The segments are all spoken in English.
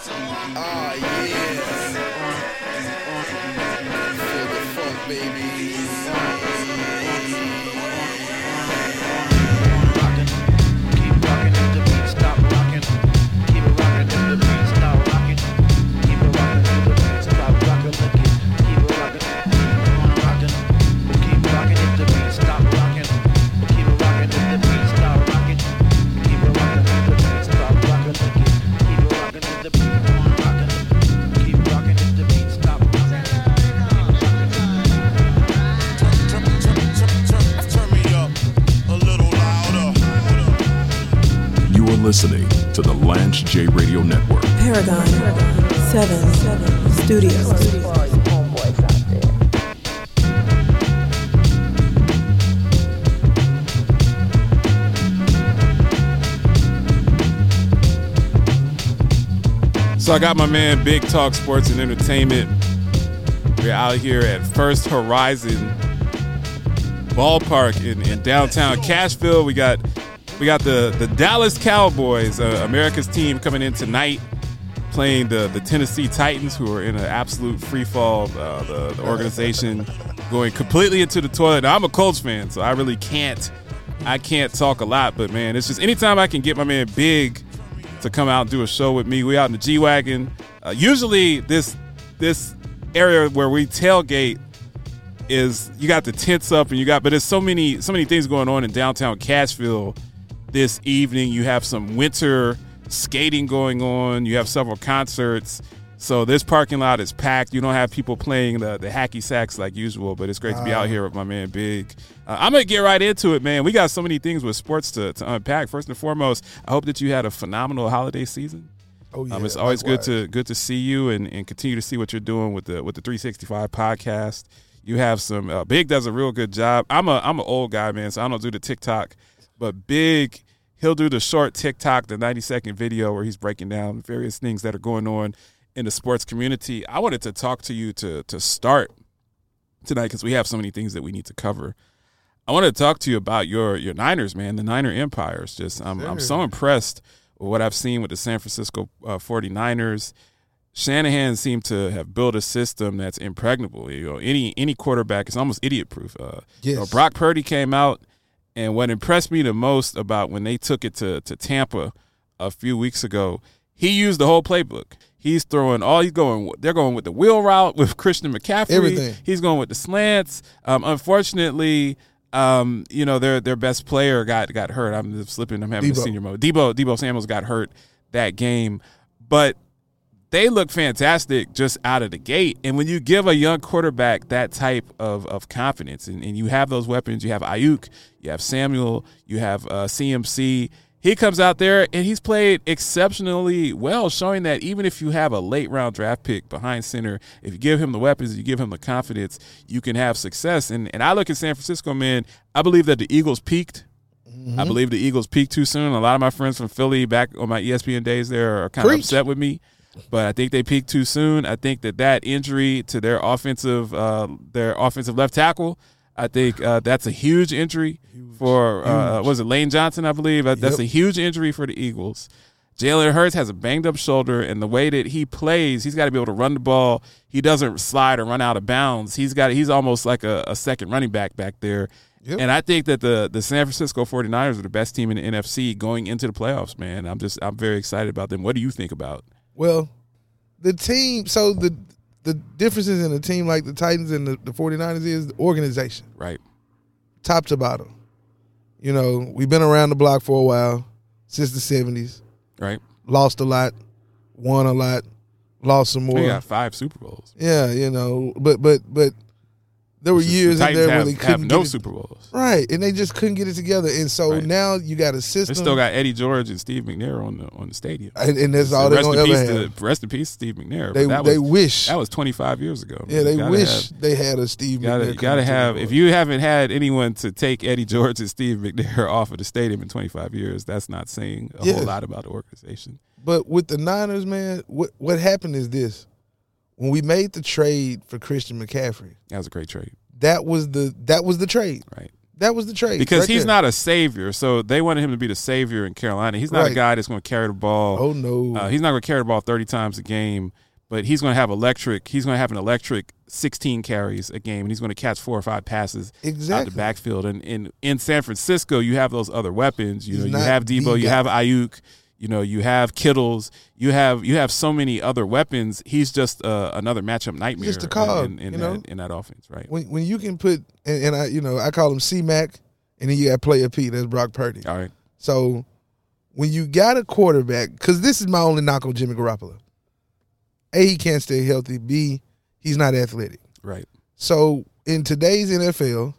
Ah, yeah. Listening to the Lance J Radio Network. Paragon 7 Seven Studios. So I got my man Big Talk Sports and Entertainment. We're out here at First Horizon Ballpark in, in downtown Cashville. We got we got the the Dallas Cowboys, uh, America's team, coming in tonight, playing the the Tennessee Titans, who are in an absolute free fall. Uh, the, the organization going completely into the toilet. Now, I'm a Colts fan, so I really can't I can't talk a lot. But man, it's just anytime I can get my man Big to come out and do a show with me. We out in the G wagon. Uh, usually, this this area where we tailgate is you got the tents up and you got, but there's so many so many things going on in downtown Cashville this evening. You have some winter skating going on. You have several concerts. So this parking lot is packed. You don't have people playing the, the hacky sacks like usual, but it's great to be out here with my man Big. Uh, I'm gonna get right into it, man. We got so many things with sports to, to unpack. First and foremost, I hope that you had a phenomenal holiday season. Oh yeah. Um, it's always likewise. good to good to see you and, and continue to see what you're doing with the with the 365 podcast. You have some uh, Big does a real good job. I'm a I'm an old guy, man, so I don't do the TikTok, but Big he'll do the short TikTok, the 90 second video where he's breaking down various things that are going on in the sports community. I wanted to talk to you to to start tonight because we have so many things that we need to cover. I want to talk to you about your your Niners, man, the Niner Empires. Just I'm I'm so impressed with what I've seen with the San Francisco uh, 49ers. Shanahan seemed to have built a system that's impregnable. You know, any any quarterback is almost idiot proof. Uh, you know, Brock Purdy came out, and what impressed me the most about when they took it to to Tampa a few weeks ago, he used the whole playbook. He's throwing all he's going. They're going with the wheel route with Christian McCaffrey. Everything. He's going with the slants. Um, unfortunately, um, you know their their best player got got hurt. I'm slipping. I'm having a senior mode. Deebo Deebo Samuel's got hurt that game, but they look fantastic just out of the gate. And when you give a young quarterback that type of, of confidence, and, and you have those weapons, you have Aiyuk, you have Samuel, you have uh, CMC. He comes out there and he's played exceptionally well, showing that even if you have a late round draft pick behind center, if you give him the weapons, you give him the confidence, you can have success. And and I look at San Francisco, man. I believe that the Eagles peaked. I believe the Eagles peaked too soon. A lot of my friends from Philly back on my ESPN days there are kind of upset with me, but I think they peaked too soon. I think that that injury to their offensive uh, their offensive left tackle, I think uh, that's a huge injury for uh, was it Lane Johnson? I believe Uh, that's a huge injury for the Eagles. Jalen Hurts has a banged up shoulder, and the way that he plays, he's got to be able to run the ball. He doesn't slide or run out of bounds. He's got he's almost like a, a second running back back there. Yep. And I think that the the San Francisco 49ers are the best team in the NFC going into the playoffs, man. I'm just I'm very excited about them. What do you think about? Well, the team. So the the differences in a team like the Titans and the, the 49ers is the organization, Right. top to bottom. You know, we've been around the block for a while since the 70s. Right. Lost a lot, won a lot, lost some more. We got five Super Bowls. Yeah, you know, but but but there were years the in there have, where they couldn't no get it, Super Bowls. right, and they just couldn't get it together. And so Right. now you got a system. They still got Eddie George and Steve McNair on the on the stadium. and, and that's So all they're rest gonna in peace have. to rest in peace, Steve McNair. They that they was, wish, that was 25 years ago. yeah, they wish have- they had a Steve. Gotta, McNair you gotta have. If you haven't had anyone to take Eddie George and Steve McNair off of the stadium in 25 years, that's not saying a Yeah. whole lot about the organization. But with the Niners, man, what what happened is this: when we made the trade for Christian McCaffrey, That was a great trade, that was the that was the trade. right? That was the trade because right he's there. not a savior. So they wanted him to be the savior in Carolina. He's not a guy that's going to carry the ball. Oh no, Uh, he's not going to carry the ball 30 times a game, but he's going to have electric. He's going to have an electric 16 carries a game, and he's going to catch four or five passes exactly. out the backfield. And in in San Francisco, you have those other weapons. You He's know, you have Deebo, you guy. have Aiyuk, you know, you have Kittles, you have you have so many other weapons. He's just uh, another matchup nightmare. Just a cog, in, in, you that, know? in that offense, right? When when you can put and, and I you know I call him C Mac, and then you got player P. That's Brock Purdy. All right, So when you got a quarterback, because this is my only knock on Jimmy Garoppolo. A, he can't stay healthy. B, he's not athletic. right. So in today's NFL,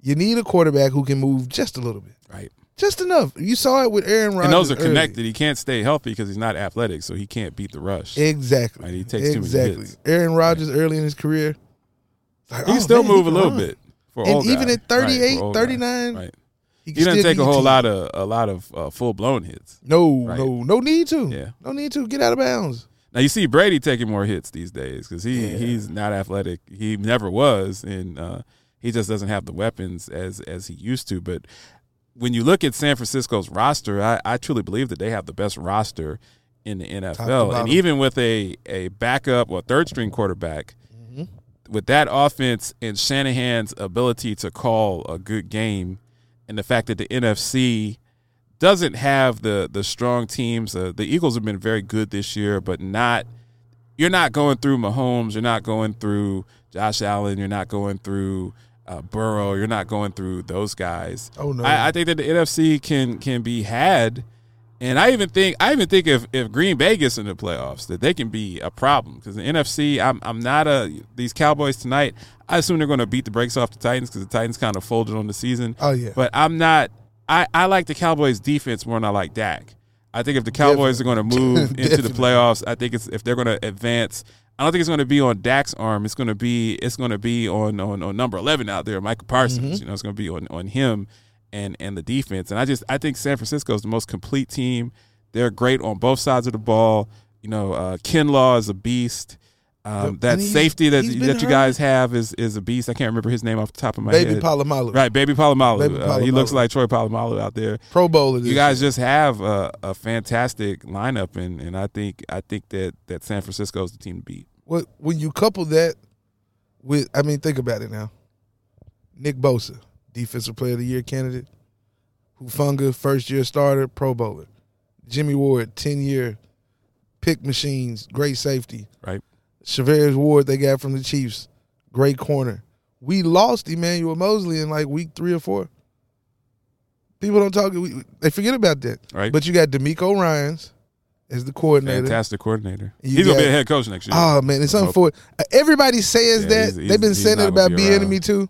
you need a quarterback who can move just a little bit, Right. Just enough. You saw it with Aaron Rodgers. and those are early. connected. He can't stay healthy because he's not athletic, so he can't beat the rush. Exactly. Right, he takes too many hits. Aaron Rodgers early in his career. like, he oh, still man, move a can little run. bit. For And even guy. at 38, Right, for old guy. 39, right. He, He doesn't take a whole 10. lot of a lot of uh, full blown hits. No, Right. no, no need to. Yeah. No need to. Get out of bounds. Now you see Brady taking more hits these days because he Yeah. he's not athletic. He never was, and uh, he just doesn't have the weapons as as he used to. But when you look at San Francisco's roster, I, I truly believe that they have the best roster in the NFL. And even with a a backup or third string quarterback, with that offense and Shanahan's ability to call a good game, and the fact that the NFC doesn't have the the strong teams. Uh, the Eagles have been very good this year, but not. You're not going through Mahomes. You're not going through Josh Allen. You're not going through uh, Burrow. You're not going through those guys. Oh, no. I, I think that the NFC can can be had, and I even think I even think if, if Green Bay gets in the playoffs that they can be a problem because the NFC. I'm I'm not a these Cowboys tonight. I assume they're going to beat the brakes off the Titans because the Titans kind of folded on the season. Oh, yeah. But I'm not. I, I like the Cowboys defense more than I like Dak. I think if the Cowboys are going to move into the playoffs, I think it's if they're going to advance. I don't think it's going to be on Dak's arm. It's going to be it's going to be on on, on number eleven out there, Michael Parsons. Mm-hmm. You know, it's going to be on on him and and the defense. And I just I think San Francisco is the most complete team. They're great on both sides of the ball. You know, uh, Kinlaw is a beast. Um, that safety that that you guys have is is a beast. I can't remember his name off the top of my head. Baby head. Polamalu. Right, Baby Polamalu. Baby Uh, he looks like Troy Polamalu out there. Pro Bowler. You guys just have a, a fantastic lineup, and, and I think I think that, that San Francisco is the team to beat. What when you couple that with, I mean, think about it now. Nick Bosa, Defensive Player of the Year candidate. Hufanga, first year starter, Pro Bowler. Jimmy Ward, ten year pick machines, great safety. Right. Chavez Ward, they got from the Chiefs, great corner. We lost Emmanuel Moseley in like week three or four. People don't talk. We, they forget about that. Right. But you got DeMeco Ryans as the coordinator. Fantastic coordinator. You He's gonna be a head coach next year. Oh man, it's for everybody says Yeah, that he's- he's- they've been saying it about Bieniemy too,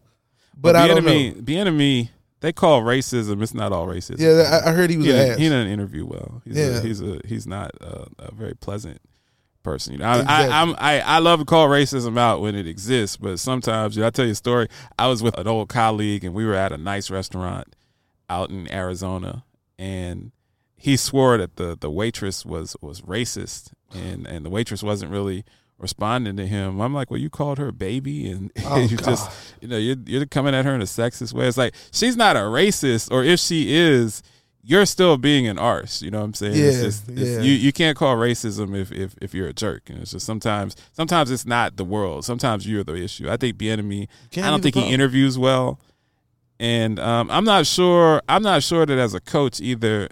but I don't enemy, know. The enemy, they call racism. It's not all racism. Yeah, I, I heard he was he didn't, he didn't interview well. He's Yeah. a, he's a he's not a, a very pleasant person. You know, I, Exactly. I, I'm, I I love to call racism out when it exists, but sometimes, you know, I tell you a story. I was with an old colleague, and we were at a nice restaurant out in Arizona, and he swore that the the waitress was was racist, and and the waitress wasn't really responding to him. I'm like, well, you called her baby, and Oh, you just you know you're you're coming at her in a sexist way. It's like she's not a racist, or if she is. You're still being an arse, you know what I'm saying? it's Yeah, just, it's, yeah. you you can't call racism if, if if you're a jerk. And it's just sometimes sometimes it's not the world. Sometimes you're the issue. I think Bieniemy, I don't think he interviews well, and um, I'm not sure. I'm not sure that as a coach either.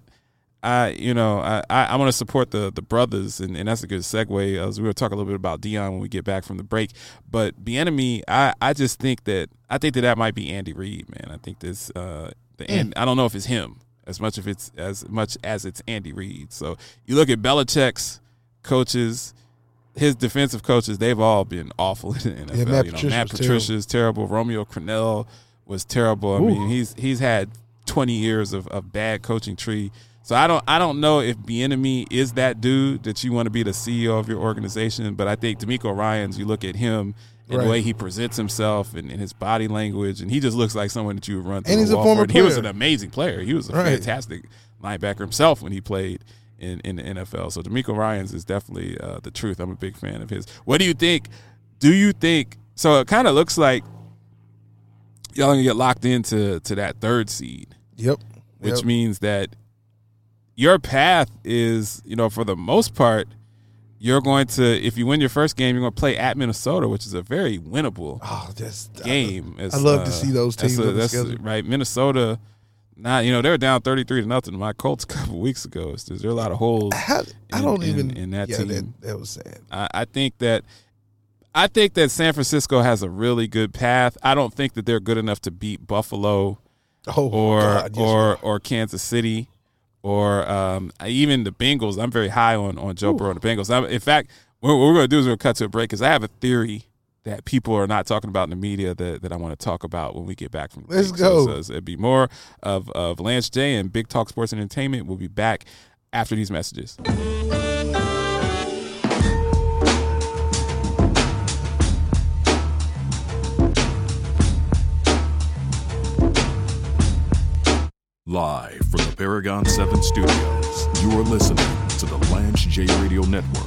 I you know I I, I want to support the the brothers, and, and that's a good segue. As we were talking a little bit about Deion when we get back from the break, but Bieniemy, I I just think that I think that that might be Andy Reid, man. I think this uh the and I don't know if it's him as much if it's as much as it's Andy Reid. So you look at Belichick's coaches, his defensive coaches, they've all been awful in the NFL. Yeah, Matt you know, Patricia Matt Patricia's terrible. Romeo Crennel was terrible. I Ooh. mean, he's he's had 20 years of, of bad coaching tree. So I don't I don't know if Bieniemy is that dude that you want to be the CEO of your organization, but I think DeMeco Ryan's. You look at him and Right. the way he presents himself and, and his body language, and he just looks like someone that you would run. Through And he's a wall former for. And He was an amazing player. He was a Right. fantastic linebacker himself when he played in, in the NFL. So DeMeco Ryan's is definitely uh, the truth. I'm a big fan of his. What do you think? Do you think? So it kind of looks like y'all gonna get locked into to that third seed, Yep. which Yep. means that your path is, you know, for the most part, you're going to if you win your first game, you're going to play at Minnesota, which is a very winnable oh, that's game. It's, I love to uh, see those that's teams a- on the that's right. Minnesota, not you know they were down thirty three to nothing. My Colts a couple weeks ago. It's just, there are a lot of holes. I in- don't in- even in that yeah, team. That, that was sad. I, I think that I think that San Francisco has a really good path. I don't think that they're good enough to beat Buffalo Oh or God, yes, or or Kansas City or um, even the Bengals. I'm very high on on Joe Burrow and the Bengals. I'm, in fact, what what we're going to do is we're going to cut to a break because I have a theory that people are not talking about in the media that, that I want to talk about when we get back from Let's break. Go. So, it'd be more of, of Lance J and Big Talk Sports Entertainment. We'll be back after these messages. Live from the Paragon 7 studios, you are listening to the Lance J Radio Network.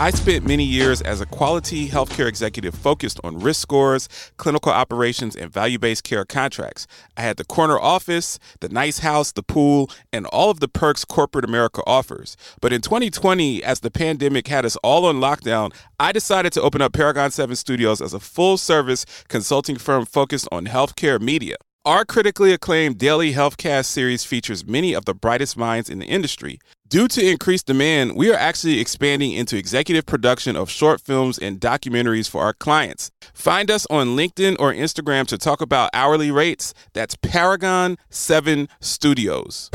I spent many years as a quality healthcare executive focused on risk scores, clinical operations, and value based care contracts. I had the corner office, the nice house, the pool, and all of the perks corporate America offers. But in 2020, as the pandemic had us all on lockdown, I decided to open up Paragon 7 Studios as a full service consulting firm focused on healthcare media. Our critically acclaimed daily healthcast series features many of the brightest minds in the industry. Due to increased demand, we are actually expanding into executive production of short films and documentaries for our clients. Find us on LinkedIn or Instagram to talk about hourly rates. That's Paragon 7 Studios.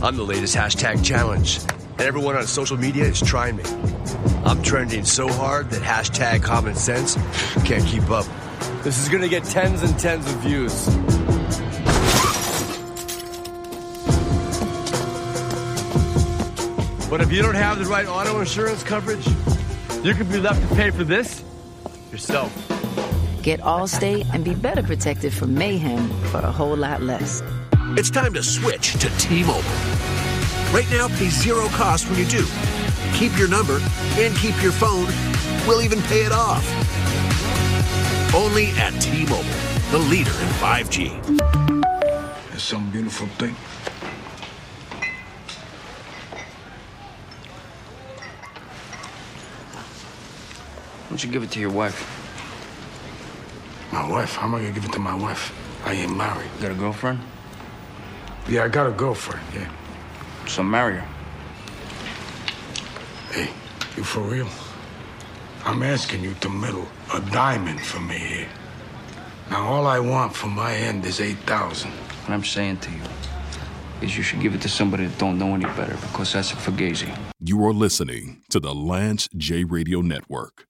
I'm the latest hashtag challenge, and everyone on social media is trying me. I'm trending so hard that hashtag common sense can't keep up. This is gonna get tens and tens of views. But if you don't have the right auto insurance coverage, you could be left to pay for this yourself. Get Allstate and be better protected from mayhem for a whole lot less. It's time to switch to T-Mobile. Right now, pay zero cost when you do. Keep your number and keep your phone. We'll even pay it off. Only at T-Mobile, the leader in 5G. It's some beautiful thing. Why don't you give it to your wife? My wife? How am I gonna give it to my wife? I ain't married. You got a girlfriend? Yeah, I got a girlfriend, yeah. So marry her. Hey, you for real? I'm asking you to middle a diamond for me here. Now, all I want from my end is 8,000. What I'm saying to you is you should give it to somebody that don't know any better because that's a fugazi. You are listening to the Lance J Radio Network.